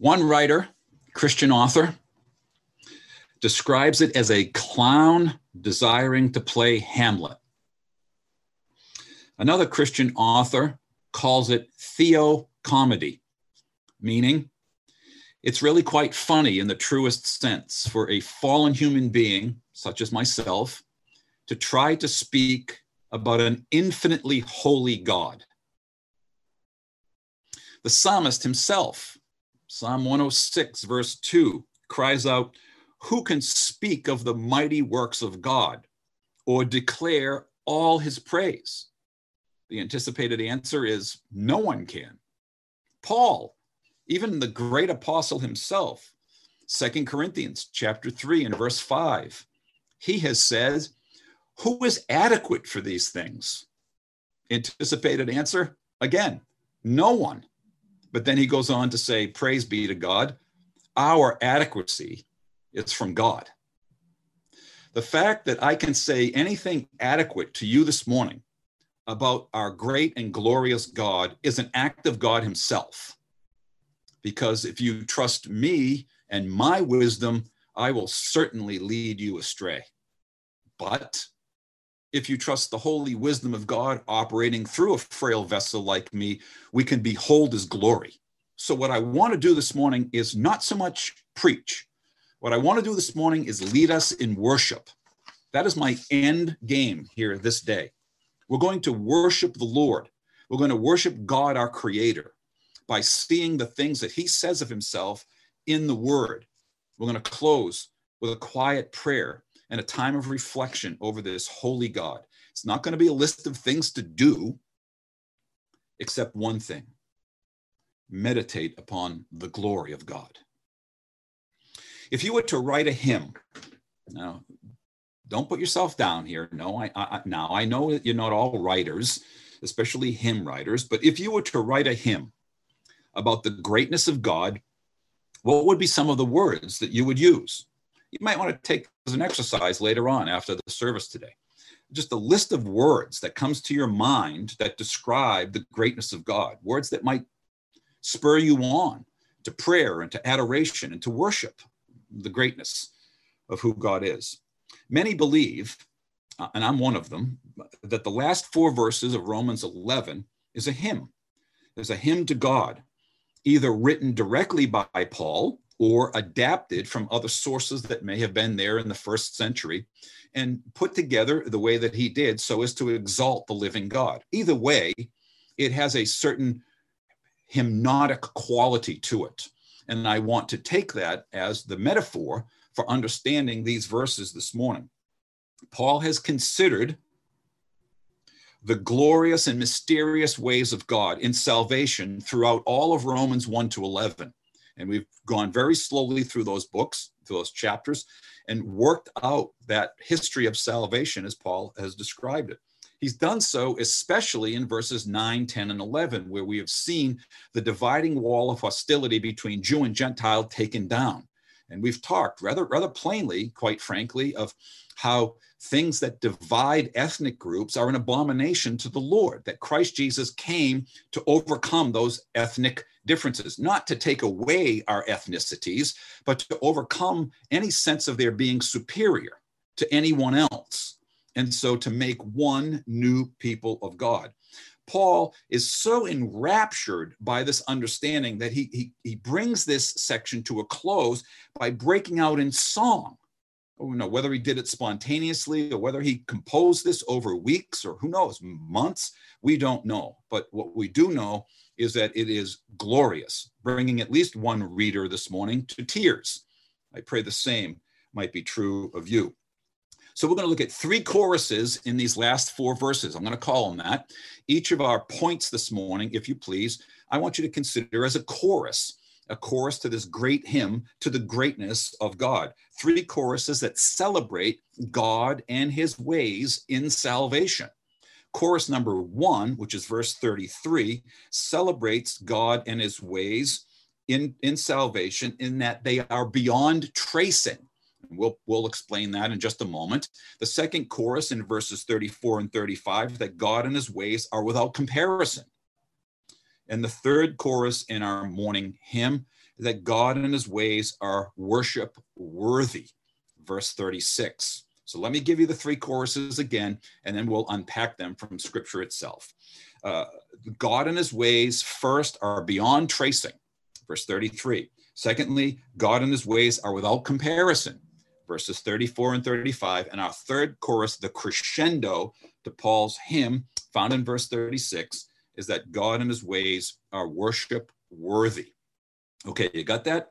One writer, Christian author, describes it as a clown desiring to play Hamlet. Another Christian author calls it theo comedy, meaning it's really quite funny in the truest sense for a fallen human being, such as myself, to try to speak about an infinitely holy God. The psalmist himself, Psalm 106, verse 2, cries out, Who can speak of the mighty works of God or declare all his praise? The anticipated answer is no one can. Paul, even the great apostle himself, Second Corinthians chapter 3 and verse 5, he has said, Who is adequate for these things? Anticipated answer again, no one. But then he goes on to say, Praise be to God, our adequacy is from God. The fact that I can say anything adequate to you this morning about our great and glorious God is an act of God Himself. Because if you trust me and my wisdom, I will certainly lead you astray. But if you trust the holy wisdom of God operating through a frail vessel like me, we can behold his glory. So, what I want to do this morning is not so much preach. What I want to do this morning is lead us in worship. That is my end game here this day. We're going to worship the Lord. We're going to worship God, our Creator, by seeing the things that He says of Himself in the Word. We're going to close with a quiet prayer and a time of reflection over this holy God. It's not going to be a list of things to do, except one thing meditate upon the glory of God. If you were to write a hymn, now don't put yourself down here. No, I, I now I know that you're not all writers, especially hymn writers, but if you were to write a hymn about the greatness of God, what would be some of the words that you would use? You might want to take as an exercise later on after the service today. Just a list of words that comes to your mind that describe the greatness of God, words that might spur you on to prayer and to adoration and to worship the greatness of who God is. Many believe, uh, and I'm one of them, that the last four verses of Romans 11 is a hymn. There's a hymn to God, either written directly by Paul or adapted from other sources that may have been there in the first century and put together the way that he did so as to exalt the living God. Either way, it has a certain hymnotic quality to it. And I want to take that as the metaphor for understanding these verses this morning. Paul has considered the glorious and mysterious ways of God in salvation throughout all of Romans 1 to 11. And we've gone very slowly through those books, through those chapters, and worked out that history of salvation as Paul has described it. He's done so especially in verses 9, 10, and 11, where we have seen the dividing wall of hostility between Jew and Gentile taken down. And we've talked rather, rather plainly, quite frankly, of how things that divide ethnic groups are an abomination to the Lord, that Christ Jesus came to overcome those ethnic differences, not to take away our ethnicities, but to overcome any sense of their being superior to anyone else. And so to make one new people of God. Paul is so enraptured by this understanding that he, he, he brings this section to a close by breaking out in song. Oh, no, whether he did it spontaneously or whether he composed this over weeks or who knows, months, we don't know. But what we do know is that it is glorious, bringing at least one reader this morning to tears. I pray the same might be true of you. So we're going to look at three choruses in these last four verses. I'm going to call them that. Each of our points this morning, if you please, I want you to consider as a chorus, a chorus to this great hymn to the greatness of God. Three choruses that celebrate God and his ways in salvation. Chorus number one, which is verse 33, celebrates God and his ways in, in salvation in that they are beyond tracing. We'll, we'll explain that in just a moment. The second chorus in verses 34 and 35 that God and his ways are without comparison. And the third chorus in our morning hymn that God and his ways are worship worthy, verse 36. So let me give you the three choruses again, and then we'll unpack them from scripture itself. Uh, God and his ways, first, are beyond tracing, verse 33. Secondly, God and his ways are without comparison, verses 34 and 35. And our third chorus, the crescendo to Paul's hymn, found in verse 36, is that God and his ways are worship worthy. Okay, you got that?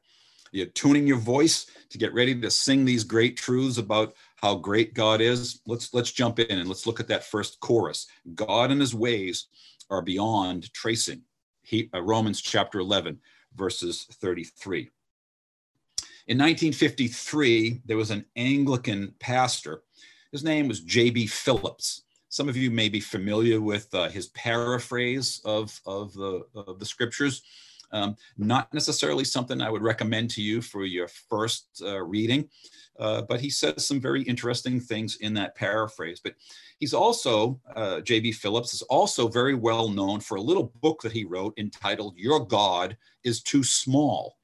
You're tuning your voice to get ready to sing these great truths about how great God is. Let's let's jump in and let's look at that first chorus. God and his ways are beyond tracing. He, uh, Romans chapter 11 verses 33. In 1953, there was an Anglican pastor. His name was J.B. Phillips. Some of you may be familiar with uh, his paraphrase of, of, the, of the scriptures. Um, not necessarily something I would recommend to you for your first uh, reading, uh, but he says some very interesting things in that paraphrase. But he's also, uh, J.B. Phillips is also very well known for a little book that he wrote entitled Your God is Too Small.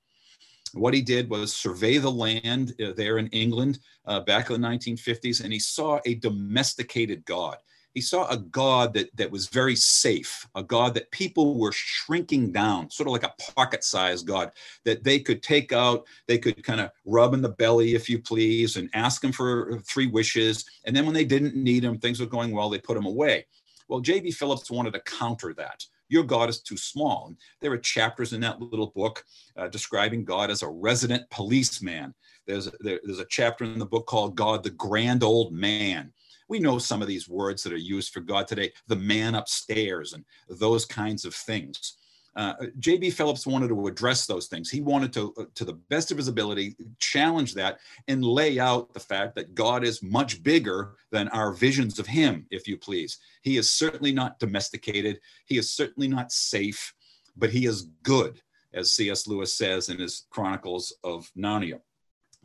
What he did was survey the land uh, there in England uh, back in the 1950s, and he saw a domesticated God he saw a God that, that was very safe, a God that people were shrinking down, sort of like a pocket sized God that they could take out, they could kind of rub in the belly, if you please, and ask him for three wishes. And then when they didn't need him, things were going well, they put him away. Well, J.B. Phillips wanted to counter that. Your God is too small. And there are chapters in that little book uh, describing God as a resident policeman. There's, there, there's a chapter in the book called God, the Grand Old Man we know some of these words that are used for God today, the man upstairs and those kinds of things. Uh, J.B. Phillips wanted to address those things. He wanted to, uh, to the best of his ability, challenge that and lay out the fact that God is much bigger than our visions of Him, if you please. He is certainly not domesticated. He is certainly not safe, but He is good, as C.S. Lewis says in his Chronicles of Narnia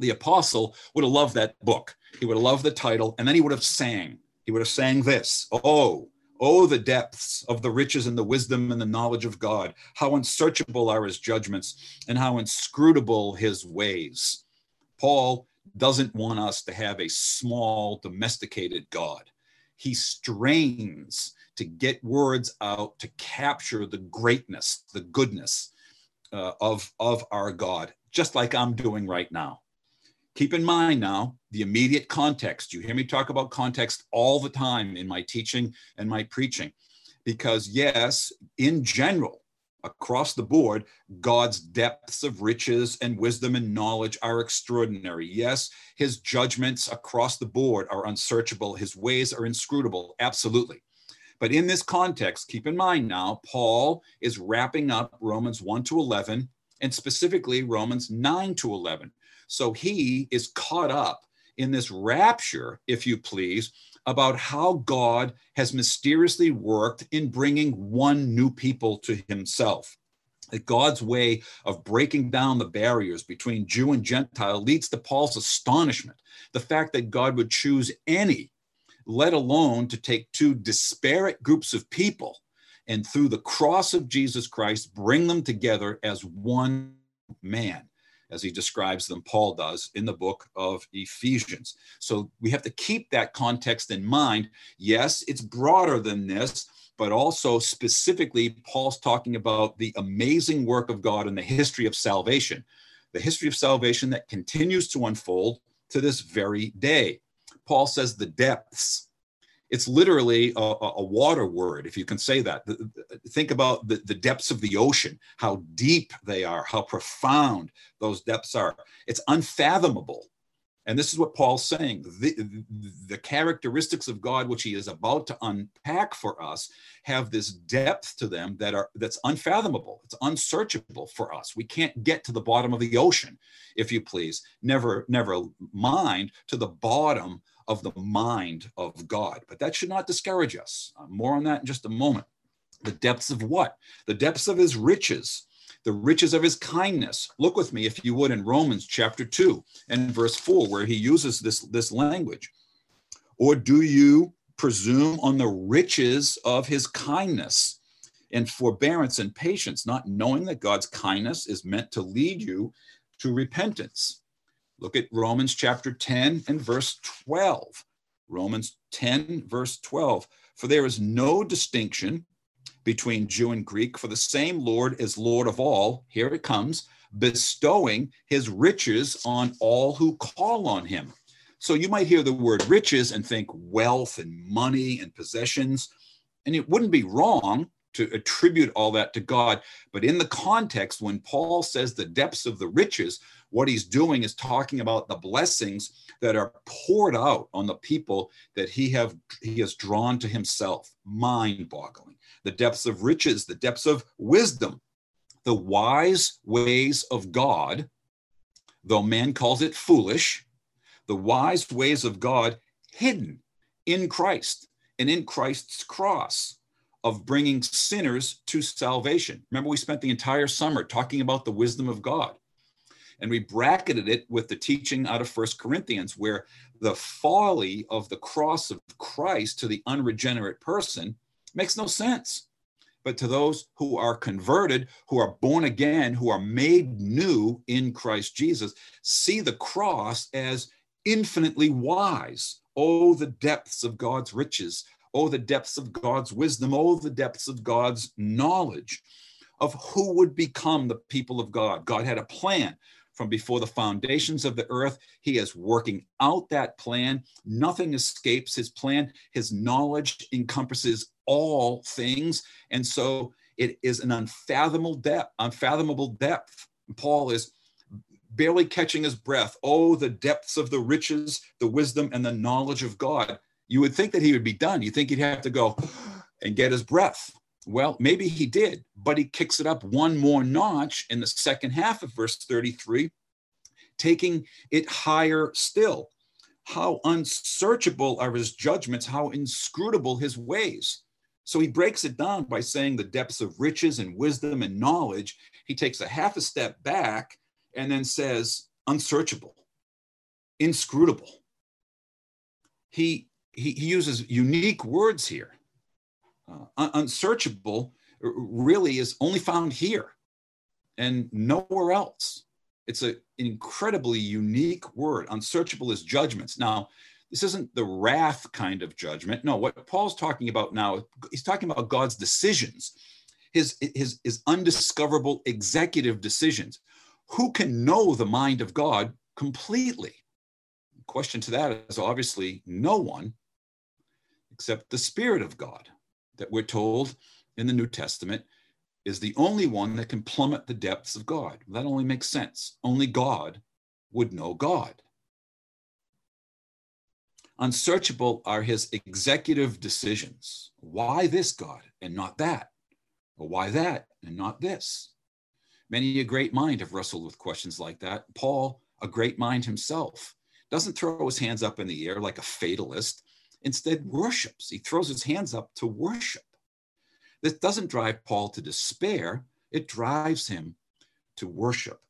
the apostle would have loved that book. He would have loved the title, and then he would have sang. He would have sang this Oh, oh, the depths of the riches and the wisdom and the knowledge of God. How unsearchable are his judgments, and how inscrutable his ways. Paul doesn't want us to have a small, domesticated God. He strains to get words out to capture the greatness, the goodness uh, of, of our God, just like I'm doing right now. Keep in mind now the immediate context. You hear me talk about context all the time in my teaching and my preaching. Because, yes, in general, across the board, God's depths of riches and wisdom and knowledge are extraordinary. Yes, his judgments across the board are unsearchable, his ways are inscrutable. Absolutely. But in this context, keep in mind now, Paul is wrapping up Romans 1 to 11 and specifically Romans 9 to 11. So he is caught up in this rapture, if you please, about how God has mysteriously worked in bringing one new people to himself. That God's way of breaking down the barriers between Jew and Gentile leads to Paul's astonishment. The fact that God would choose any, let alone to take two disparate groups of people and through the cross of Jesus Christ bring them together as one man as he describes them, Paul does in the book of Ephesians. So we have to keep that context in mind. Yes, it's broader than this, but also specifically, Paul's talking about the amazing work of God in the history of salvation, the history of salvation that continues to unfold to this very day. Paul says the depths it's literally a, a, water word, if you can say that. Think about the, the depths of the ocean, how deep they are, how profound those depths are. It's unfathomable. And this is what Paul's saying. The, the characteristics of God, which he is about to unpack for us, have this depth to them that are that's unfathomable. It's unsearchable for us. We can't get to the bottom of the ocean, if you please. Never, never mind to the bottom of the mind of God. But that should not discourage us. Uh, more on that in just a moment. The depths of what? The depths of his riches, the riches of his kindness. Look with me, if you would, in Romans chapter 2 and verse 4, where he uses this, this language. Or do you presume on the riches of his kindness and forbearance and patience, not knowing that God's kindness is meant to lead you to repentance. Look at Romans chapter 10 and verse 12. Romans 10, verse 12. For there is no distinction between Jew and Greek, for the same Lord is Lord of all. Here it comes, bestowing his riches on all who call on him. So you might hear the word riches and think wealth and money and possessions. And it wouldn't be wrong to attribute all that to God. But in the context, when Paul says the depths of the riches, what he's doing is talking about the blessings that are poured out on the people that he have he has drawn to himself. Mind-boggling. The depths of riches, the depths of wisdom, the wise ways of God, though man calls it foolish, the wise ways of God hidden in Christ and in Christ's cross of bringing sinners to salvation. Remember, we spent the entire summer talking about the wisdom of God. And we bracketed it with the teaching out of First Corinthians, where the folly of the cross of Christ to the unregenerate person makes no sense. But to those who are converted, who are born again, who are made new in Christ Jesus, see the cross as infinitely wise. Oh, the depths of God's riches. Oh, the depths of God's wisdom. Oh, the depths of God's knowledge of who would become the people of God. God had a plan from before the foundations of the earth. He is working out that plan. Nothing escapes his plan. His knowledge encompasses all things. And so it is an unfathomable depth, unfathomable depth. Paul is barely catching his breath. Oh, the depths of the riches, the wisdom, and the knowledge of God. You would think that he would be done. You think he'd have to go and get his breath. Well, maybe he did, but he kicks it up one more notch in the second half of verse 33, taking it higher still. How unsearchable are his judgments, how inscrutable his ways. So he breaks it down by saying the depths of riches and wisdom and knowledge. He takes a half a step back and then says unsearchable, inscrutable. He, he, he uses unique words here uh, unsearchable really is only found here and nowhere else. It's an incredibly unique word. Unsearchable is judgments. Now, this isn't the wrath kind of judgment. No, what Paul's talking about now, he's talking about God's decisions, his, his, his undiscoverable executive decisions. Who can know the mind of God completely? Question to that is obviously no one except the Spirit of God that we're told in the New Testament is the only one that can plummet the depths of God. That only makes sense. Only God would know God. Unsearchable are his executive decisions. Why this God and not that? Or why that and not this? Many a great mind have wrestled with questions like that. Paul, a great mind himself, doesn't throw his hands up in the air like a fatalist instead worships. He throws his hands up to worship. This doesn't drive Paul to despair, it drives him to worship.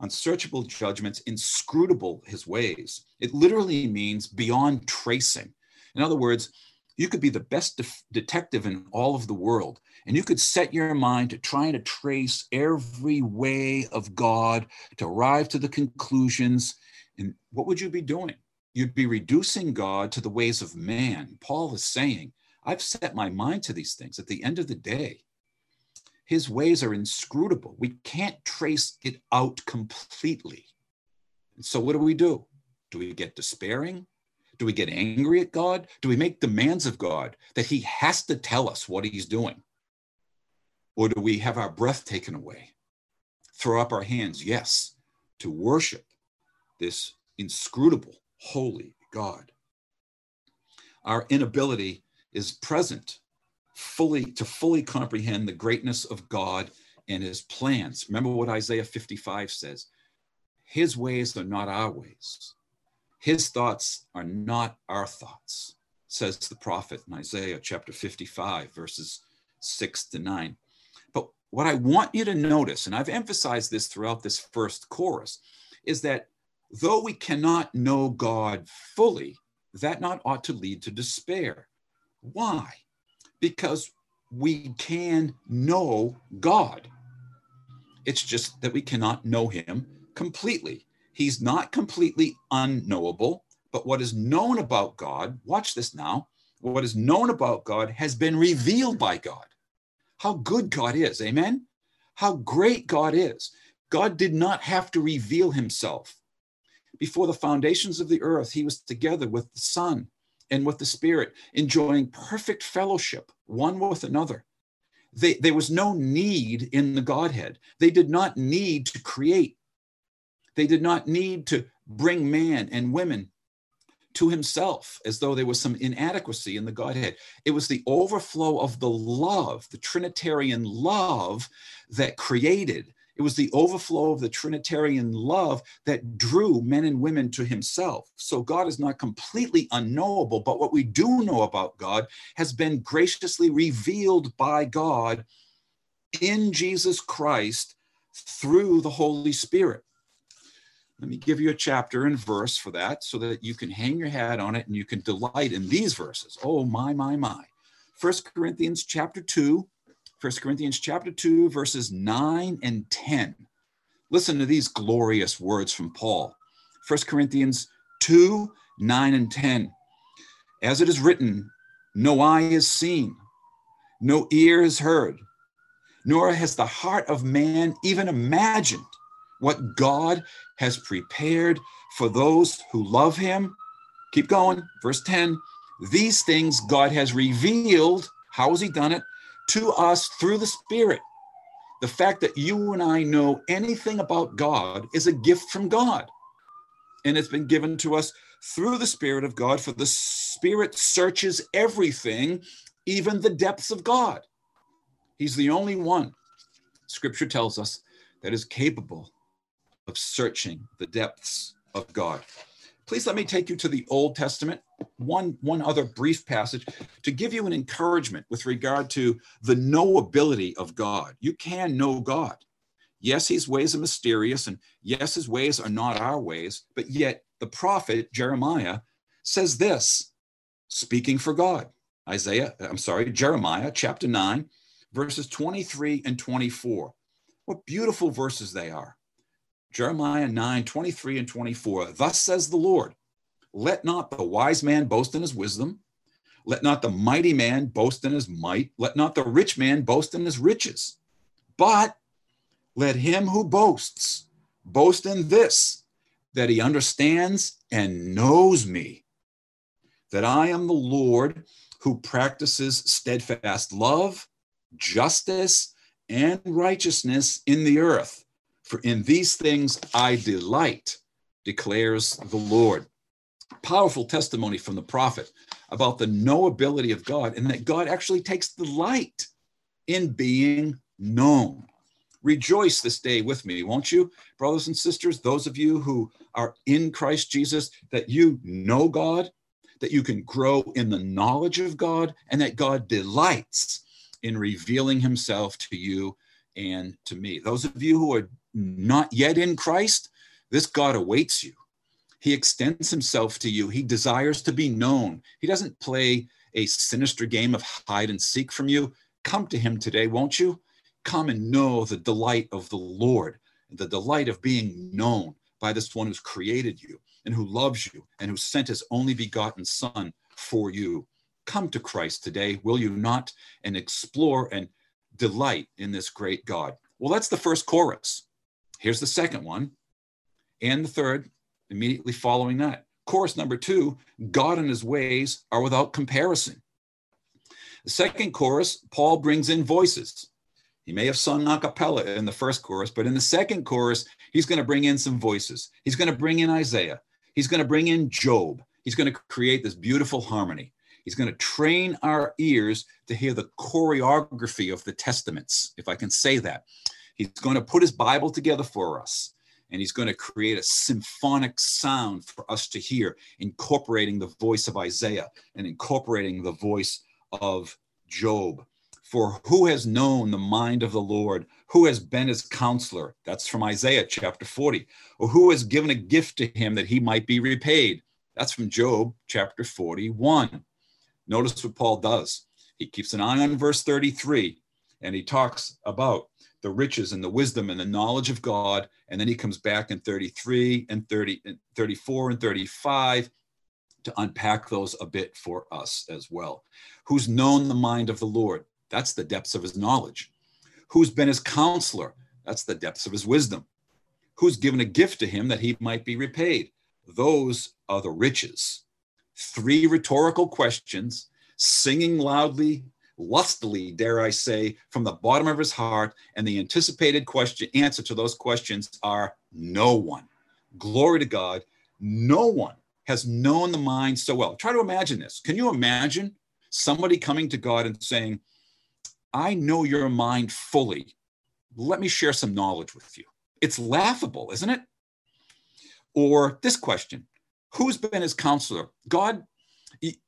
Unsearchable judgments, inscrutable his ways. It literally means beyond tracing. In other words, you could be the best de- detective in all of the world, and you could set your mind to trying to trace every way of God to arrive to the conclusions. And what would you be doing? You'd be reducing God to the ways of man. Paul is saying, I've set my mind to these things. At the end of the day, his ways are inscrutable. We can't trace it out completely. And so, what do we do? Do we get despairing? Do we get angry at God? Do we make demands of God that he has to tell us what he's doing? Or do we have our breath taken away? Throw up our hands, yes, to worship this inscrutable, holy God. Our inability is present fully to fully comprehend the greatness of God and his plans. Remember what Isaiah 55 says. His ways are not our ways. His thoughts are not our thoughts, says the prophet in Isaiah chapter 55, verses 6 to 9. But what I want you to notice, and I've emphasized this throughout this first chorus, is that Though we cannot know God fully, that not ought to lead to despair. Why? Because we can know God. It's just that we cannot know him completely. He's not completely unknowable, but what is known about God, watch this now, what is known about God has been revealed by God. How good God is, amen? How great God is. God did not have to reveal himself. Before the foundations of the earth, he was together with the Son and with the Spirit, enjoying perfect fellowship, one with another. They, there was no need in the Godhead. They did not need to create. They did not need to bring man and women to himself as though there was some inadequacy in the Godhead. It was the overflow of the love, the Trinitarian love that created it was the overflow of the Trinitarian love that drew men and women to himself. So God is not completely unknowable, but what we do know about God has been graciously revealed by God in Jesus Christ through the Holy Spirit. Let me give you a chapter and verse for that so that you can hang your hat on it and you can delight in these verses. Oh, my, my, my. First Corinthians chapter 2, 1 Corinthians chapter 2, verses 9 and 10. Listen to these glorious words from Paul. 1 Corinthians 2, 9 and 10. As it is written, no eye is seen, no ear is heard, nor has the heart of man even imagined what God has prepared for those who love him. Keep going. Verse 10 These things God has revealed. How has he done it? To us through the Spirit. The fact that you and I know anything about God is a gift from God. And it's been given to us through the Spirit of God, for the Spirit searches everything, even the depths of God. He's the only one, Scripture tells us, that is capable of searching the depths of God. Please let me take you to the Old Testament, one, one other brief passage to give you an encouragement with regard to the knowability of God. You can know God. Yes, his ways are mysterious, and yes, his ways are not our ways, but yet the prophet Jeremiah says this, speaking for God. Isaiah, I'm sorry, Jeremiah chapter 9, verses 23 and 24. What beautiful verses they are. Jeremiah 9, 23 and 24. Thus says the Lord, let not the wise man boast in his wisdom. Let not the mighty man boast in his might. Let not the rich man boast in his riches. But let him who boasts boast in this, that he understands and knows me, that I am the Lord who practices steadfast love, justice, and righteousness in the earth. For in these things I delight, declares the Lord. Powerful testimony from the prophet about the knowability of God and that God actually takes delight in being known. Rejoice this day with me, won't you, brothers and sisters? Those of you who are in Christ Jesus, that you know God, that you can grow in the knowledge of God, and that God delights in revealing himself to you and to me. Those of you who are not yet in Christ, this God awaits you. He extends himself to you. He desires to be known. He doesn't play a sinister game of hide and seek from you. Come to him today, won't you? Come and know the delight of the Lord, the delight of being known by this one who's created you and who loves you and who sent his only begotten Son for you. Come to Christ today, will you not? And explore and delight in this great God. Well, that's the first chorus. Here's the second one, and the third, immediately following that. Chorus number two God and his ways are without comparison. The second chorus, Paul brings in voices. He may have sung a cappella in the first chorus, but in the second chorus, he's going to bring in some voices. He's going to bring in Isaiah. He's going to bring in Job. He's going to create this beautiful harmony. He's going to train our ears to hear the choreography of the testaments, if I can say that. He's going to put his Bible together for us, and he's going to create a symphonic sound for us to hear, incorporating the voice of Isaiah and incorporating the voice of Job. For who has known the mind of the Lord? Who has been his counselor? That's from Isaiah chapter 40. Or who has given a gift to him that he might be repaid? That's from Job chapter 41. Notice what Paul does. He keeps an eye on verse 33 and he talks about the riches and the wisdom and the knowledge of God. And then he comes back in 33 and 30 and 34 and 35 to unpack those a bit for us as well. Who's known the mind of the Lord? That's the depths of his knowledge. Who's been his counselor? That's the depths of his wisdom. Who's given a gift to him that he might be repaid? Those are the riches. Three rhetorical questions, singing loudly, lustily, dare I say, from the bottom of his heart. And the anticipated question, answer to those questions are no one. Glory to God. No one has known the mind so well. Try to imagine this. Can you imagine somebody coming to God and saying, I know your mind fully. Let me share some knowledge with you. It's laughable, isn't it? Or this question Who's been his counselor? God,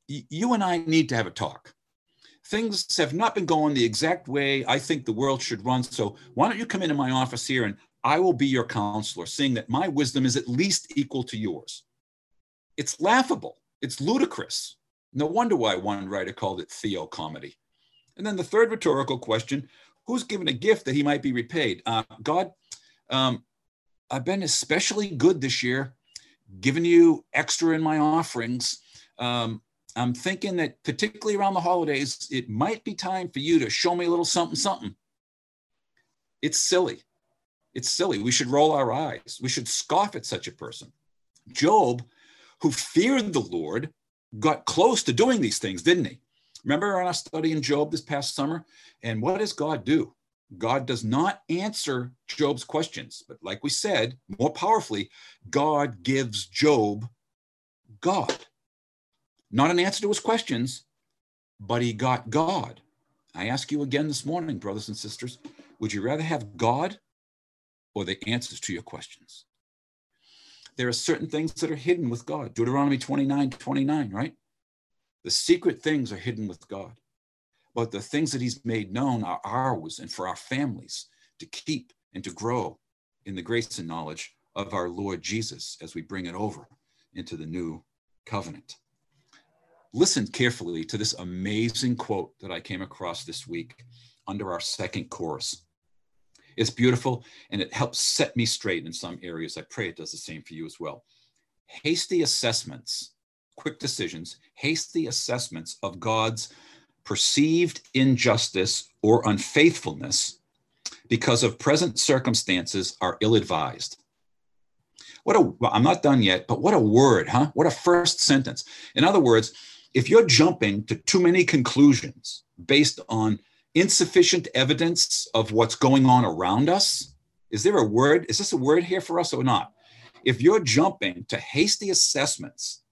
you and I need to have a talk. Things have not been going the exact way I think the world should run. So why don't you come into my office here and I will be your counselor, seeing that my wisdom is at least equal to yours. It's laughable. It's ludicrous. No wonder why one writer called it theo comedy. And then the third rhetorical question who's given a gift that he might be repaid? Uh, God, um, I've been especially good this year, giving you extra in my offerings. Um, I'm thinking that particularly around the holidays, it might be time for you to show me a little something, something. It's silly. It's silly. We should roll our eyes. We should scoff at such a person. Job, who feared the Lord, got close to doing these things, didn't he? Remember our study in Job this past summer? And what does God do? God does not answer Job's questions, but like we said, more powerfully, God gives Job God. Not an answer to his questions, but he got God. I ask you again this morning, brothers and sisters, would you rather have God or the answers to your questions? There are certain things that are hidden with God. Deuteronomy 29 29, right? The secret things are hidden with God, but the things that He's made known are ours and for our families to keep and to grow in the grace and knowledge of our Lord Jesus as we bring it over into the new covenant. Listen carefully to this amazing quote that I came across this week under our second course. It's beautiful and it helps set me straight in some areas. I pray it does the same for you as well. Hasty assessments quick decisions, hasty assessments of God's perceived injustice or unfaithfulness because of present circumstances are ill advised. What a, I'm not done yet, but what a word, huh? What a first sentence. In other words, if you're jumping to too many conclusions based on insufficient evidence of what's going on around us, is there a word? Is this a word here for us or not? If you're jumping to hasty assessments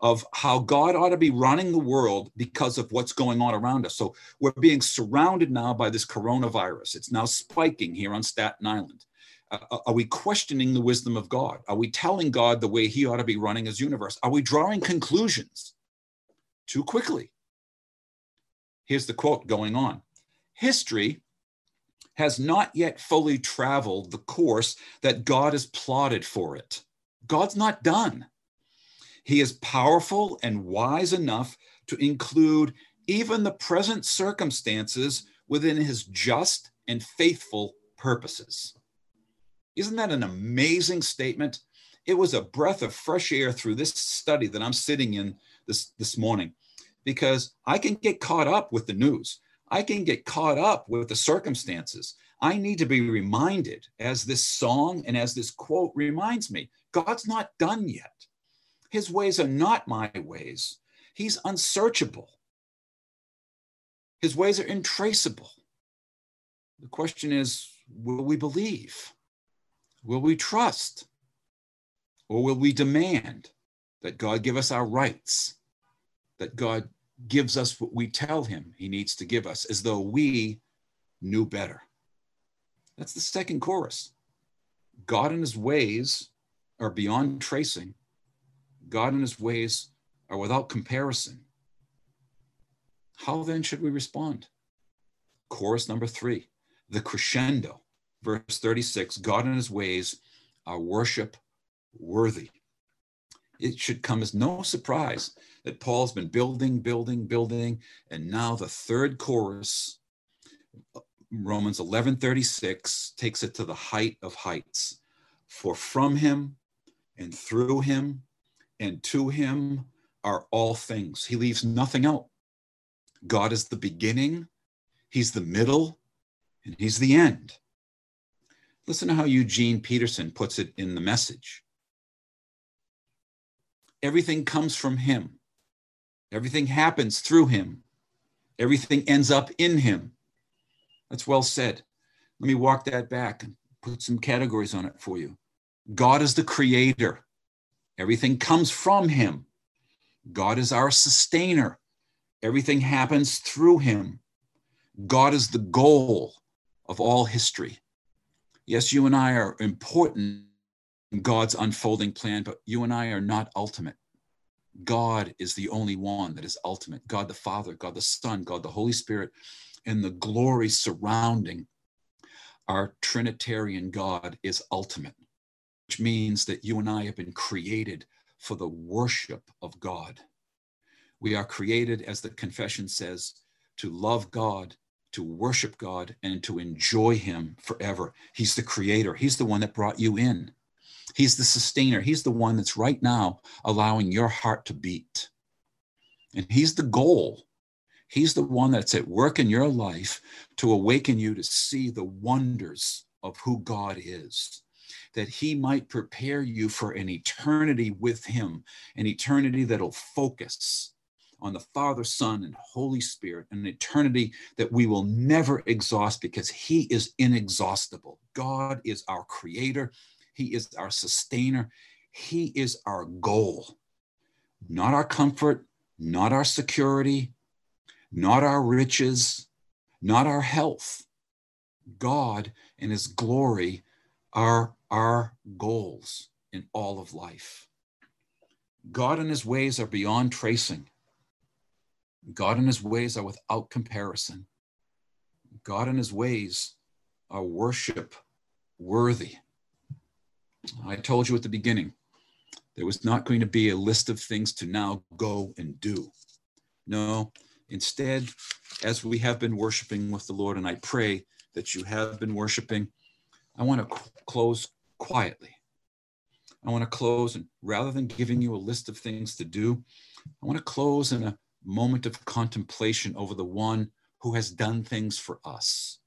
of how God ought to be running the world because of what's going on around us. So we're being surrounded now by this coronavirus. It's now spiking here on Staten Island. Uh, uh, are we questioning the wisdom of God? Are we telling God the way he ought to be running his universe? Are we drawing conclusions too quickly? Here's the quote going on History has not yet fully traveled the course that God has plotted for it. God's not done. He is powerful and wise enough to include even the present circumstances within his just and faithful purposes. Isn't that an amazing statement? It was a breath of fresh air through this study that I'm sitting in this, this morning because I can get caught up with the news. I can get caught up with the circumstances. I need to be reminded, as this song and as this quote reminds me, God's not done yet. His ways are not my ways. He's unsearchable. His ways are intraceable. The question is will we believe? Will we trust? Or will we demand that God give us our rights? That God gives us what we tell him he needs to give us, as though we knew better. That's the second chorus. God and his ways are beyond tracing. God and his ways are without comparison. How then should we respond? Chorus number three, the crescendo, verse 36 God and his ways are worship worthy. It should come as no surprise that Paul's been building, building, building, and now the third chorus, Romans 11:36, takes it to the height of heights. For from him and through him and to him are all things. He leaves nothing out. God is the beginning, he's the middle, and he's the end. Listen to how Eugene Peterson puts it in the message. Everything comes from him. Everything happens through him. Everything ends up in him. That's well said. Let me walk that back and put some categories on it for you. God is the creator. Everything comes from him. God is our sustainer. Everything happens through him. God is the goal of all history. Yes, you and I are important God's unfolding plan, but you and I are not ultimate. God is the only one that is ultimate God the Father, God the Son, God the Holy Spirit, and the glory surrounding our Trinitarian God is ultimate, which means that you and I have been created for the worship of God. We are created, as the confession says, to love God, to worship God, and to enjoy Him forever. He's the creator, He's the one that brought you in. He's the sustainer. He's the one that's right now allowing your heart to beat. And He's the goal. He's the one that's at work in your life to awaken you to see the wonders of who God is, that He might prepare you for an eternity with Him, an eternity that'll focus on the Father, Son, and Holy Spirit, an eternity that we will never exhaust because He is inexhaustible. God is our creator, He is our sustainer, He is our goal, not our comfort, not our security, not our riches, not our health. God and His glory are our goals in all of life. God and His ways are beyond tracing. God and his ways are without comparison. God and his ways are worship worthy. I told you at the beginning, there was not going to be a list of things to now go and do. No, instead, as we have been worshiping with the Lord, and I pray that you have been worshiping, I want to close quietly. I want to close, and rather than giving you a list of things to do, I want to close in a moment of contemplation over the one who has done things for us,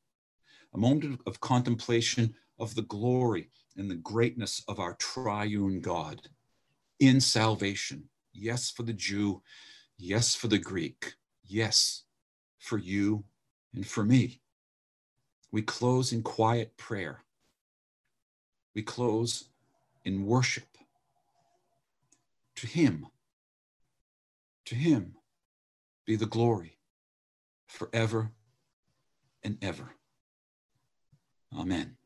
a moment of contemplation of the glory and the greatness of our triune God in salvation. Yes, for the Jew, yes, for the Greek, yes, for you and for me. We close in quiet prayer. We close in worship to Him. To Him be the glory forever and ever. Amen.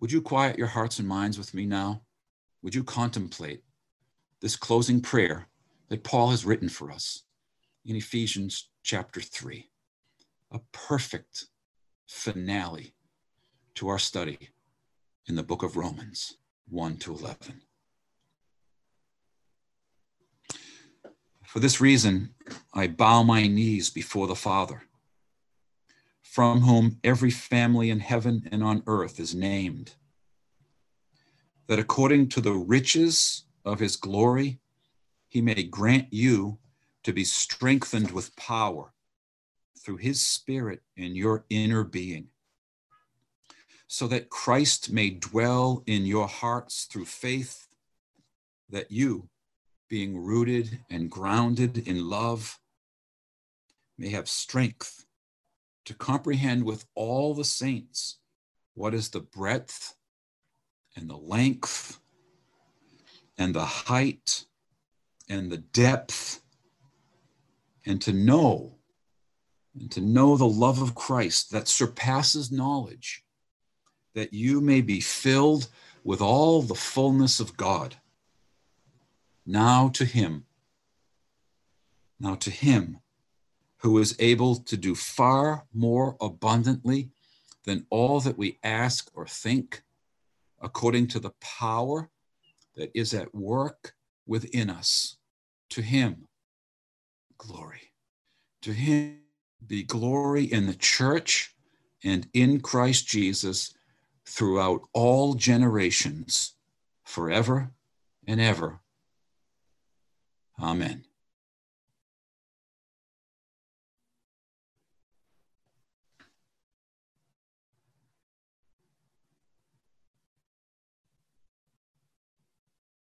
Would you quiet your hearts and minds with me now? Would you contemplate this closing prayer that Paul has written for us in Ephesians chapter 3? A perfect finale to our study in the book of Romans 1 to 11. For this reason, I bow my knees before the Father, from whom every family in heaven and on earth is named, that according to the riches of his glory, he may grant you to be strengthened with power through his Spirit in your inner being, so that Christ may dwell in your hearts through faith, that you being rooted and grounded in love, may have strength to comprehend with all the saints what is the breadth and the length and the height and the depth, and to know and to know the love of Christ that surpasses knowledge, that you may be filled with all the fullness of God. Now to him, now to him who is able to do far more abundantly than all that we ask or think, according to the power that is at work within us. To him, glory. To him be glory in the church and in Christ Jesus throughout all generations, forever and ever. Amen.